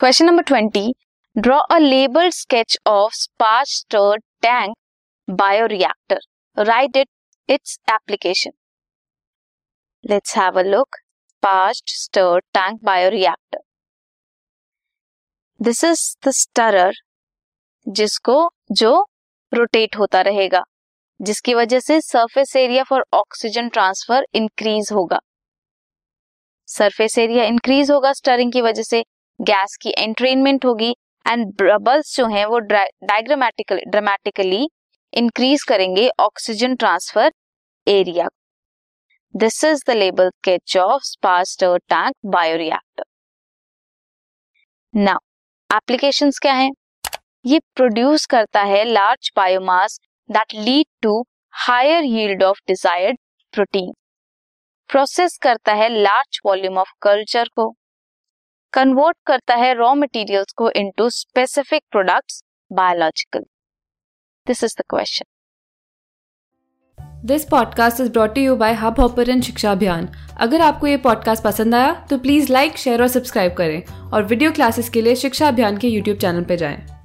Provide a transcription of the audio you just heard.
Question number twenty draw a label sketch of sparged stirred tank bioreactor write it it's application let's have a look sparged stirred tank bioreactor this is the stirrer जिसको जो rotate होता रहेगा, जिसकी वजह से surface area for oxygen transfer increase होगा। Surface area increase होगा stirring की वजह से गैस की एंट्रेनमेंट होगी एंड बबल्स जो हैं वो डायग्रामेटिकली ड्रामेटिकली इंक्रीज करेंगे oxygen transfer area this is the label sketch of sparged tank bioreactor now applications क्या हैं? ये प्रोड्यूस करता है large biomass that lead to higher yield of desired protein process करता है लार्ज वॉल्यूम ऑफ़ कल्चर को. Convert करता है रॉ मटेरियल्स को into specific products biological this is the question this podcast is brought you by hub hopper Shiksha Abhiyan अगर आपको ये podcast पसंद आया तो प्लीज़ लाइक शेयर और सब्सक्राइब करें और वीडियो क्लासेस के लिए शिक्षा अभियान के यूट्यूब चैनल पर जाएँ।